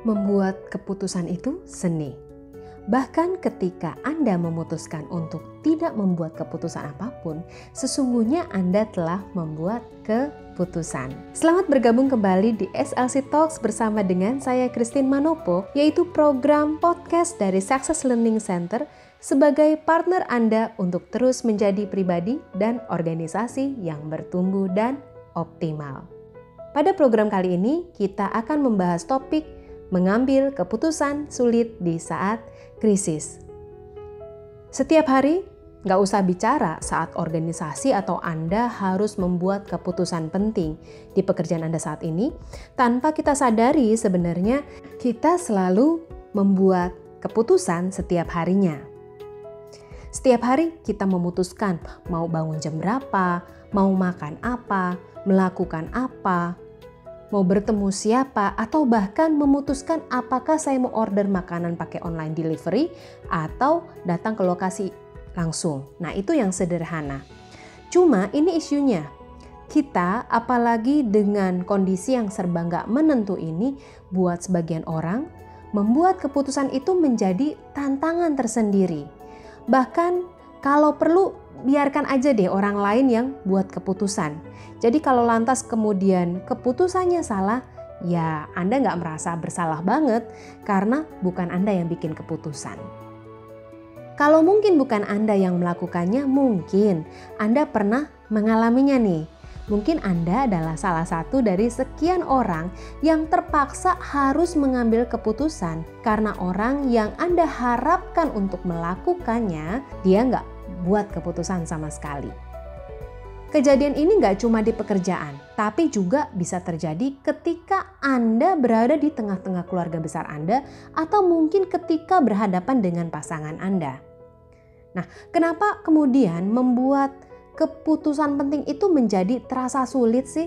Membuat keputusan itu seni. Bahkan ketika Anda memutuskan untuk tidak membuat keputusan apa pun, sesungguhnya Anda telah membuat keputusan. Selamat bergabung kembali di SLC Talks bersama dengan saya Christine Manopo, yaitu program podcast dari Success Learning Center sebagai partner Anda untuk terus menjadi pribadi dan organisasi yang bertumbuh dan optimal. Pada program kali ini, kita akan membahas topik mengambil keputusan sulit di saat krisis. Setiap hari, nggak usah bicara saat organisasi atau Anda harus membuat keputusan penting di pekerjaan Anda saat ini, tanpa kita sadari sebenarnya kita selalu membuat keputusan setiap harinya. Setiap hari kita memutuskan mau bangun jam berapa, mau makan apa, melakukan apa, mau bertemu siapa, atau bahkan memutuskan apakah saya mau order makanan pakai online delivery atau datang ke lokasi langsung. Nah, itu yang sederhana. Cuma ini isunya. Kita apalagi dengan kondisi yang serba nggak menentu ini buat sebagian orang membuat keputusan itu menjadi tantangan tersendiri. Bahkan kalau perlu biarkan aja deh orang lain yang buat keputusan. Jadi kalau lantas kemudian keputusannya salah, ya Anda nggak merasa bersalah banget karena bukan Anda yang bikin keputusan. Kalau mungkin bukan Anda yang melakukannya, mungkin Anda pernah mengalaminya nih. Mungkin Anda adalah salah satu dari sekian orang yang terpaksa harus mengambil keputusan karena orang yang Anda harapkan untuk melakukannya, dia nggak buat keputusan sama sekali. Kejadian ini nggak cuma di pekerjaan, tapi juga bisa terjadi ketika Anda berada di tengah-tengah keluarga besar Anda atau mungkin ketika berhadapan dengan pasangan Anda. Nah, kenapa kemudian membuat keputusan penting itu menjadi terasa sulit sih?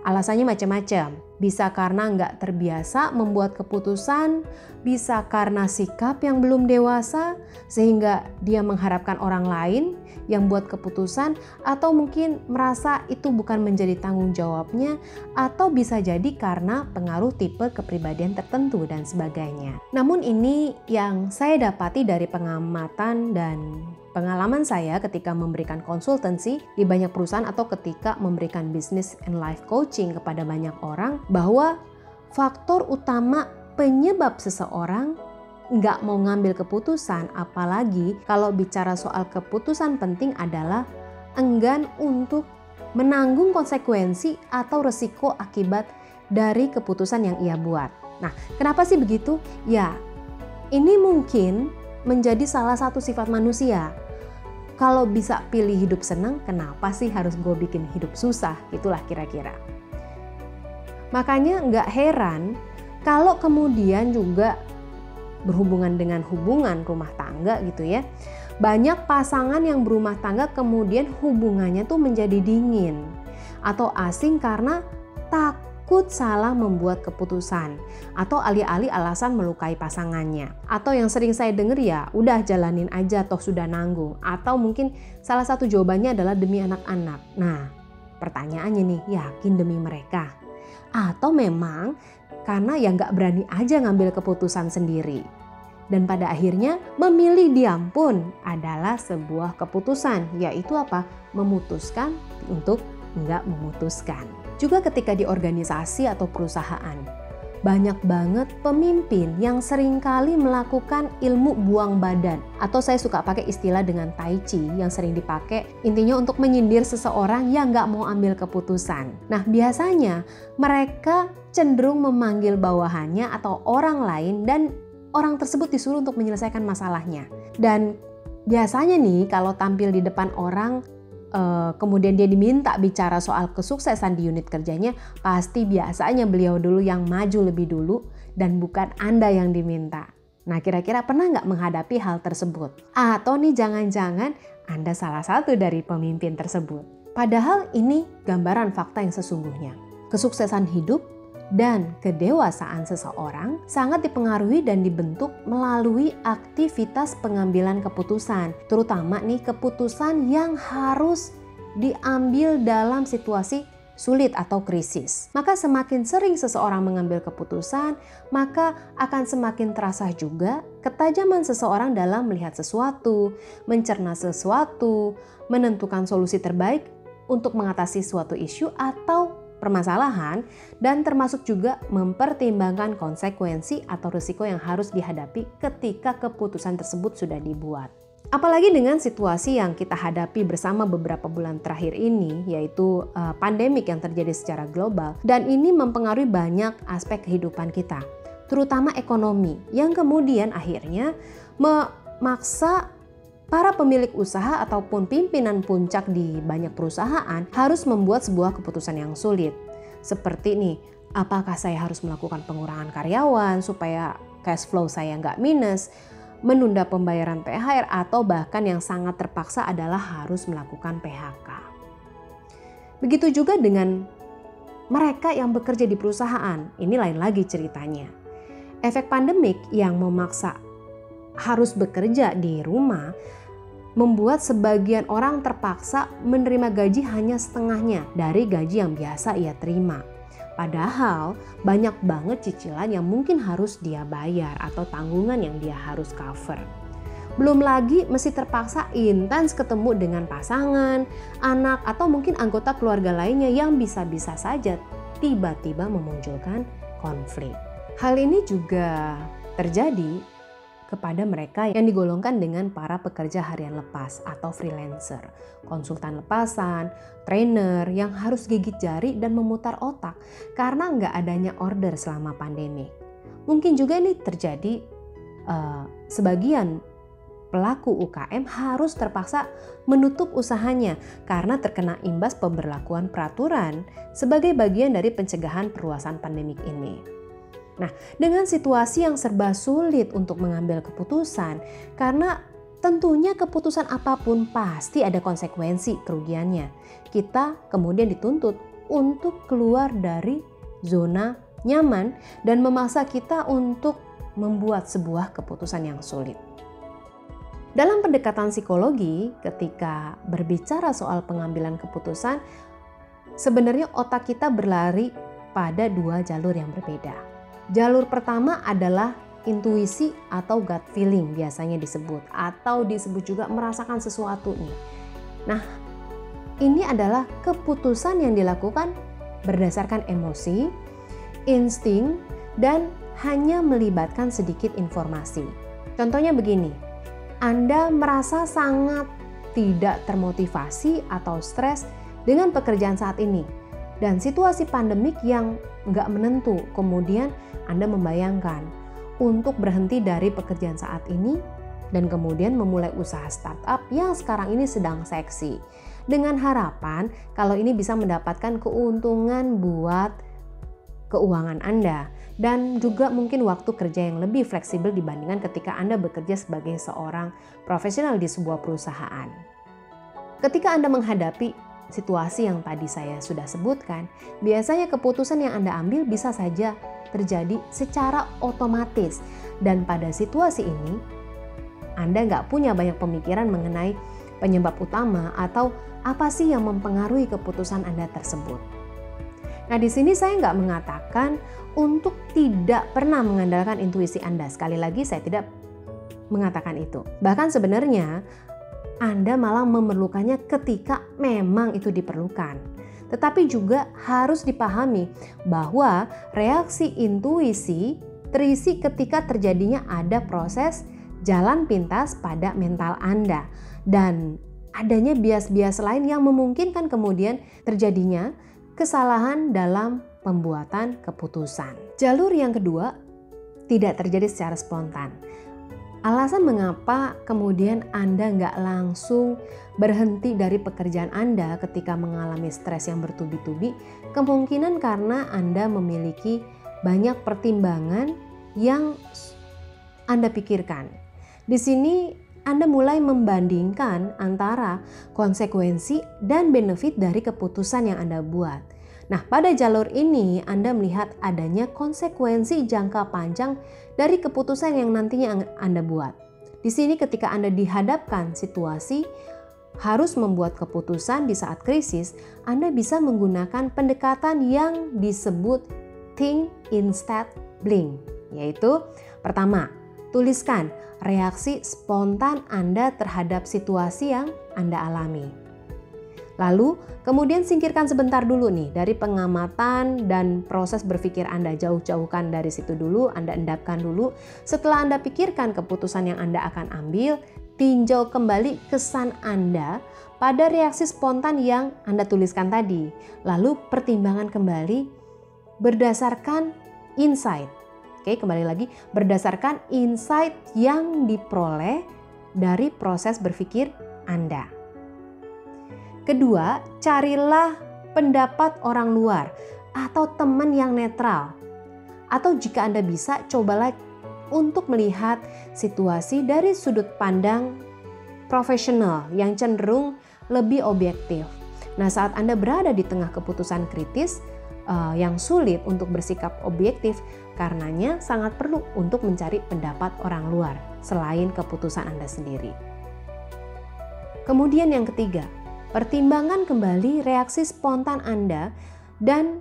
Alasannya macam-macam. Bisa karena nggak terbiasa membuat keputusan, bisa karena sikap yang belum dewasa sehingga dia mengharapkan orang lain yang buat keputusan atau mungkin merasa itu bukan menjadi tanggung jawabnya atau bisa jadi karena pengaruh tipe kepribadian tertentu dan sebagainya. Namun ini yang saya dapati dari pengamatan dan Pengalaman saya ketika memberikan konsultansi di banyak perusahaan atau ketika memberikan business and life coaching kepada banyak orang bahwa faktor utama penyebab seseorang nggak mau ngambil keputusan apalagi kalau bicara soal keputusan penting adalah enggan untuk menanggung konsekuensi atau resiko akibat dari keputusan yang ia buat. Nah, kenapa sih begitu? Ya, ini mungkin menjadi salah satu sifat manusia. Kalau bisa pilih hidup senang, kenapa sih harus gue bikin hidup susah? Itulah kira-kira. Makanya nggak heran kalau kemudian juga berhubungan dengan hubungan rumah tangga gitu ya. Banyak pasangan yang berumah tangga kemudian hubungannya tuh menjadi dingin atau asing karena takut salah membuat keputusan atau alih-alih alasan melukai pasangannya. Atau yang sering saya dengar ya, udah jalanin aja toh sudah nanggung. Atau mungkin salah satu jawabannya adalah demi anak-anak. Nah, pertanyaannya nih, yakin demi mereka? Atau memang karena ya nggak berani aja ngambil keputusan sendiri. Dan pada akhirnya memilih diam pun adalah sebuah keputusan, yaitu apa? Memutuskan untuk nggak memutuskan. Juga ketika di organisasi atau perusahaan, banyak banget pemimpin yang sering kali melakukan ilmu buang badan atau saya suka pakai istilah dengan tai chi yang sering dipakai intinya untuk menyindir seseorang yang nggak mau ambil keputusan. Nah biasanya mereka cenderung memanggil bawahannya atau orang lain dan orang tersebut disuruh untuk menyelesaikan masalahnya. Dan biasanya nih kalau tampil di depan orang uh, kemudian dia diminta bicara soal kesuksesan di unit kerjanya, pasti biasanya beliau dulu yang maju lebih dulu dan bukan Anda yang diminta. Nah kira-kira pernah nggak menghadapi hal tersebut? Atau nih jangan-jangan Anda salah satu dari pemimpin tersebut. Padahal ini gambaran fakta yang sesungguhnya. Kesuksesan hidup dan kedewasaan seseorang sangat dipengaruhi dan dibentuk melalui aktivitas pengambilan keputusan, terutama nih keputusan yang harus diambil dalam situasi sulit atau krisis. Maka semakin sering seseorang mengambil keputusan, maka akan semakin terasa juga ketajaman seseorang dalam melihat sesuatu, mencerna sesuatu, menentukan solusi terbaik untuk mengatasi suatu isu atau permasalahan dan termasuk juga mempertimbangkan konsekuensi atau risiko yang harus dihadapi ketika keputusan tersebut sudah dibuat. Apalagi dengan situasi yang kita hadapi bersama beberapa bulan terakhir ini, yaitu uh, pandemik yang terjadi secara global, dan ini mempengaruhi banyak aspek kehidupan kita, terutama ekonomi, yang kemudian akhirnya memaksa para pemilik usaha ataupun pimpinan puncak di banyak perusahaan harus membuat sebuah keputusan yang sulit. Seperti nih, apakah saya harus melakukan pengurangan karyawan supaya cash flow saya nggak minus, menunda pembayaran THR atau bahkan yang sangat terpaksa adalah harus melakukan PHK. Begitu juga dengan mereka yang bekerja di perusahaan, ini lain lagi ceritanya. Efek pandemik yang memaksa harus bekerja di rumah membuat sebagian orang terpaksa menerima gaji hanya setengahnya dari gaji yang biasa ia terima. Padahal banyak banget cicilan yang mungkin harus dia bayar atau tanggungan yang dia harus cover. Belum lagi mesti terpaksa intens ketemu dengan pasangan, anak, atau mungkin anggota keluarga lainnya yang bisa-bisa saja tiba-tiba memunculkan konflik. Hal ini juga terjadi kepada mereka yang digolongkan dengan para pekerja harian lepas atau freelancer, konsultan lepasan, trainer yang harus gigit jari dan memutar otak karena nggak adanya order selama pandemi. Mungkin juga ini terjadi uh, sebagian pelaku UKM harus terpaksa menutup usahanya karena terkena imbas pemberlakuan peraturan sebagai bagian dari pencegahan perluasan pandemik ini. Nah, dengan situasi yang serba sulit untuk mengambil keputusan, karena tentunya keputusan apa pun pasti ada konsekuensi kerugiannya. Kita kemudian dituntut untuk keluar dari zona nyaman dan memaksa kita untuk membuat sebuah keputusan yang sulit. Dalam pendekatan psikologi, ketika berbicara soal pengambilan keputusan, sebenarnya otak kita berlari pada dua jalur yang berbeda. Jalur pertama adalah intuisi atau gut feeling biasanya disebut atau disebut juga merasakan sesuatu nih. Nah, ini adalah keputusan yang dilakukan berdasarkan emosi, insting, dan hanya melibatkan sedikit informasi. Contohnya begini, Anda merasa sangat tidak termotivasi atau stres dengan pekerjaan saat ini dan situasi pandemik yang nggak menentu. Kemudian Anda membayangkan untuk berhenti dari pekerjaan saat ini dan kemudian memulai usaha startup yang sekarang ini sedang seksi. Dengan harapan kalau ini bisa mendapatkan keuntungan buat keuangan Anda dan juga mungkin waktu kerja yang lebih fleksibel dibandingkan ketika Anda bekerja sebagai seorang profesional di sebuah perusahaan. Ketika Anda menghadapi situasi yang tadi saya sudah sebutkan, biasanya keputusan yang Anda ambil bisa saja terjadi secara otomatis. Dan pada situasi ini, Anda nggak punya banyak pemikiran mengenai penyebab utama atau apa sih yang mempengaruhi keputusan Anda tersebut. Nah di sini saya nggak mengatakan untuk tidak pernah mengandalkan intuisi Anda. Sekali lagi saya tidak mengatakan itu. Bahkan sebenarnya anda malah memerlukannya ketika memang itu diperlukan. Tetapi juga harus dipahami bahwa reaksi intuisi terisi ketika terjadinya ada proses jalan pintas pada mental Anda dan adanya bias-bias lain yang memungkinkan kemudian terjadinya kesalahan dalam pembuatan keputusan. Jalur yang kedua tidak terjadi secara spontan. Alasan mengapa kemudian Anda nggak langsung berhenti dari pekerjaan Anda ketika mengalami stres yang bertubi-tubi, kemungkinan karena Anda memiliki banyak pertimbangan yang Anda pikirkan. Di sini Anda mulai membandingkan antara konsekuensi dan benefit dari keputusan yang Anda buat. Nah, pada jalur ini Anda melihat adanya konsekuensi jangka panjang dari keputusan yang nantinya Anda buat. Di sini ketika Anda dihadapkan situasi harus membuat keputusan di saat krisis, Anda bisa menggunakan pendekatan yang disebut think instead blink, yaitu pertama, tuliskan reaksi spontan Anda terhadap situasi yang Anda alami. Lalu, kemudian singkirkan sebentar dulu nih dari pengamatan dan proses berpikir Anda jauh-jauhkan dari situ dulu, Anda endapkan dulu. Setelah Anda pikirkan keputusan yang Anda akan ambil, tinjau kembali kesan Anda pada reaksi spontan yang Anda tuliskan tadi. Lalu pertimbangan kembali berdasarkan insight. Oke, kembali lagi berdasarkan insight yang diperoleh dari proses berpikir Anda. Kedua, carilah pendapat orang luar atau teman yang netral. Atau jika Anda bisa, cobalah untuk melihat situasi dari sudut pandang profesional yang cenderung lebih objektif. Nah, saat Anda berada di tengah keputusan kritis uh, yang sulit untuk bersikap objektif, karenanya sangat perlu untuk mencari pendapat orang luar selain keputusan Anda sendiri. Kemudian yang ketiga, Pertimbangan kembali reaksi spontan Anda dan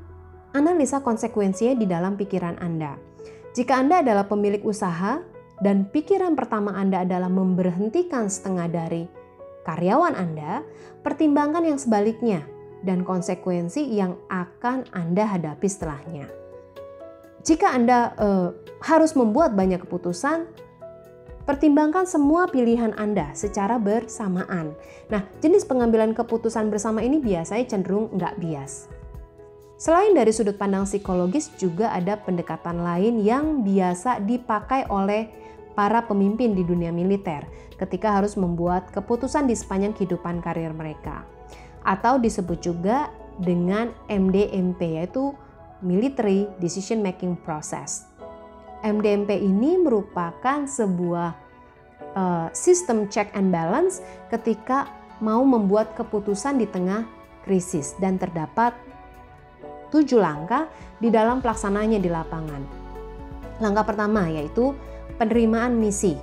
analisa konsekuensinya di dalam pikiran Anda. Jika Anda adalah pemilik usaha dan pikiran pertama Anda adalah memberhentikan setengah dari karyawan Anda, pertimbangkan yang sebaliknya dan konsekuensi yang akan Anda hadapi setelahnya. Jika Anda eh, harus membuat banyak keputusan, Pertimbangkan semua pilihan Anda secara bersamaan. Nah, jenis pengambilan keputusan bersama ini biasanya cenderung nggak bias. Selain dari sudut pandang psikologis, juga ada pendekatan lain yang biasa dipakai oleh para pemimpin di dunia militer ketika harus membuat keputusan di sepanjang kehidupan karir mereka. Atau disebut juga dengan MDMP yaitu Military Decision Making Process. MDMP ini merupakan sebuah uh, sistem check and balance ketika mau membuat keputusan di tengah krisis dan terdapat tujuh langkah di dalam pelaksananya di lapangan. Langkah pertama yaitu penerimaan misi.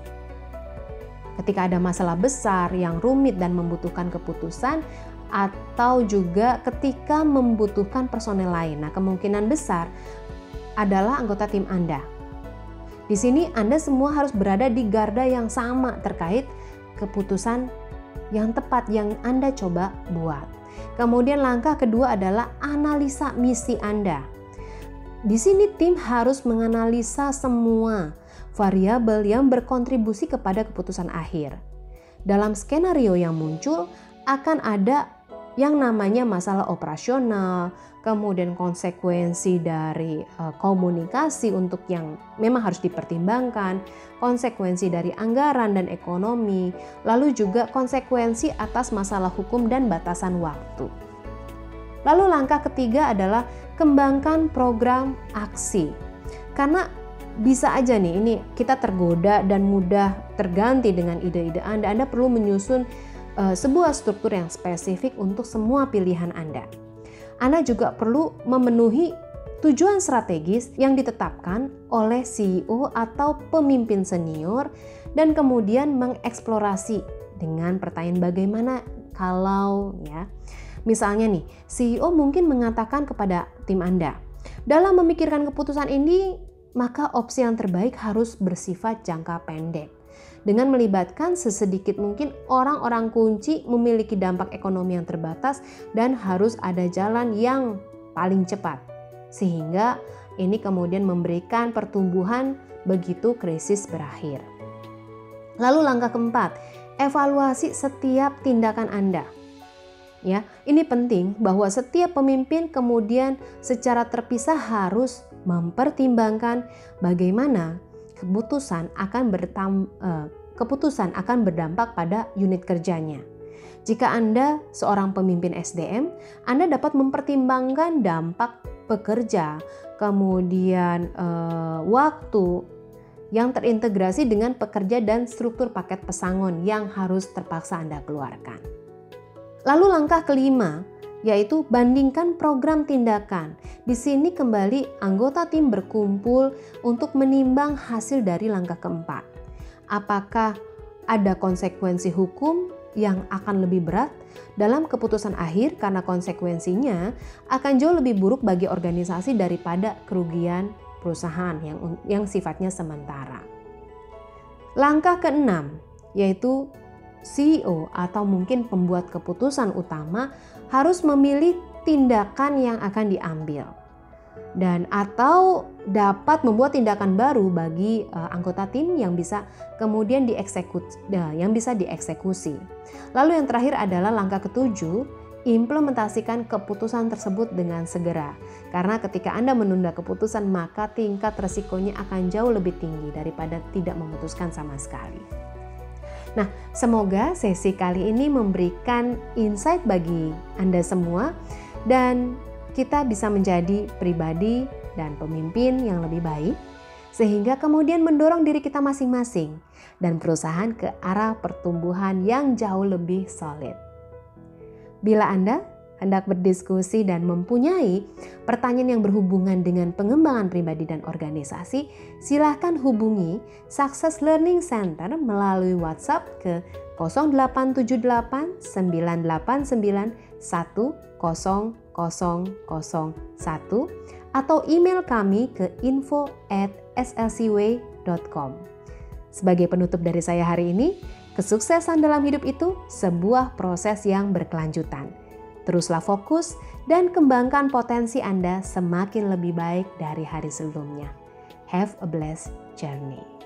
Ketika ada masalah besar yang rumit dan membutuhkan keputusan, atau juga ketika membutuhkan personel lain. Nah, kemungkinan besar adalah anggota tim Anda di sini Anda semua harus berada di garda yang sama terkait keputusan yang tepat yang Anda coba buat. Kemudian langkah kedua adalah analisa misi Anda. Di sini tim harus menganalisa semua variabel yang berkontribusi kepada keputusan akhir. Dalam skenario yang muncul akan ada yang namanya masalah operasional, kemudian konsekuensi dari uh, komunikasi untuk yang memang harus dipertimbangkan, konsekuensi dari anggaran dan ekonomi, lalu juga konsekuensi atas masalah hukum dan batasan waktu. Lalu langkah ketiga adalah kembangkan program aksi. Karena bisa aja nih ini kita tergoda dan mudah terganti dengan ide-ide Anda. Anda perlu menyusun uh, sebuah struktur yang spesifik untuk semua pilihan Anda. Anda juga perlu memenuhi tujuan strategis yang ditetapkan oleh CEO atau pemimpin senior dan kemudian mengeksplorasi dengan pertanyaan bagaimana kalau ya misalnya nih CEO mungkin mengatakan kepada tim Anda dalam memikirkan keputusan ini maka opsi yang terbaik harus bersifat jangka pendek dengan melibatkan sesedikit mungkin orang-orang kunci memiliki dampak ekonomi yang terbatas dan harus ada jalan yang paling cepat. Sehingga ini kemudian memberikan pertumbuhan begitu krisis berakhir. Lalu langkah keempat, evaluasi setiap tindakan Anda. Ya, ini penting bahwa setiap pemimpin kemudian secara terpisah harus mempertimbangkan bagaimana keputusan akan bertam, uh, keputusan akan berdampak pada unit kerjanya. Jika Anda seorang pemimpin SDM, Anda dapat mempertimbangkan dampak pekerja, kemudian uh, waktu yang terintegrasi dengan pekerja dan struktur paket pesangon yang harus terpaksa Anda keluarkan. Lalu langkah kelima, yaitu bandingkan program tindakan. Di sini kembali anggota tim berkumpul untuk menimbang hasil dari langkah keempat. Apakah ada konsekuensi hukum yang akan lebih berat dalam keputusan akhir karena konsekuensinya akan jauh lebih buruk bagi organisasi daripada kerugian perusahaan yang yang sifatnya sementara. Langkah keenam yaitu CEO atau mungkin pembuat keputusan utama harus memilih tindakan yang akan diambil dan atau dapat membuat tindakan baru bagi uh, anggota tim yang bisa kemudian dieksekusi, uh, yang bisa dieksekusi. Lalu yang terakhir adalah langkah ketujuh, implementasikan keputusan tersebut dengan segera. Karena ketika Anda menunda keputusan, maka tingkat resikonya akan jauh lebih tinggi daripada tidak memutuskan sama sekali. Nah, semoga sesi kali ini memberikan insight bagi Anda semua dan kita bisa menjadi pribadi dan pemimpin yang lebih baik, sehingga kemudian mendorong diri kita masing-masing dan perusahaan ke arah pertumbuhan yang jauh lebih solid. Bila Anda hendak berdiskusi dan mempunyai pertanyaan yang berhubungan dengan pengembangan pribadi dan organisasi, silahkan hubungi Success Learning Center melalui WhatsApp ke 0878 989 10 atau email kami ke info at. Sebagai penutup dari saya hari ini, kesuksesan dalam hidup itu sebuah proses yang berkelanjutan. Teruslah fokus dan kembangkan potensi Anda semakin lebih baik dari hari sebelumnya. Have a blessed journey.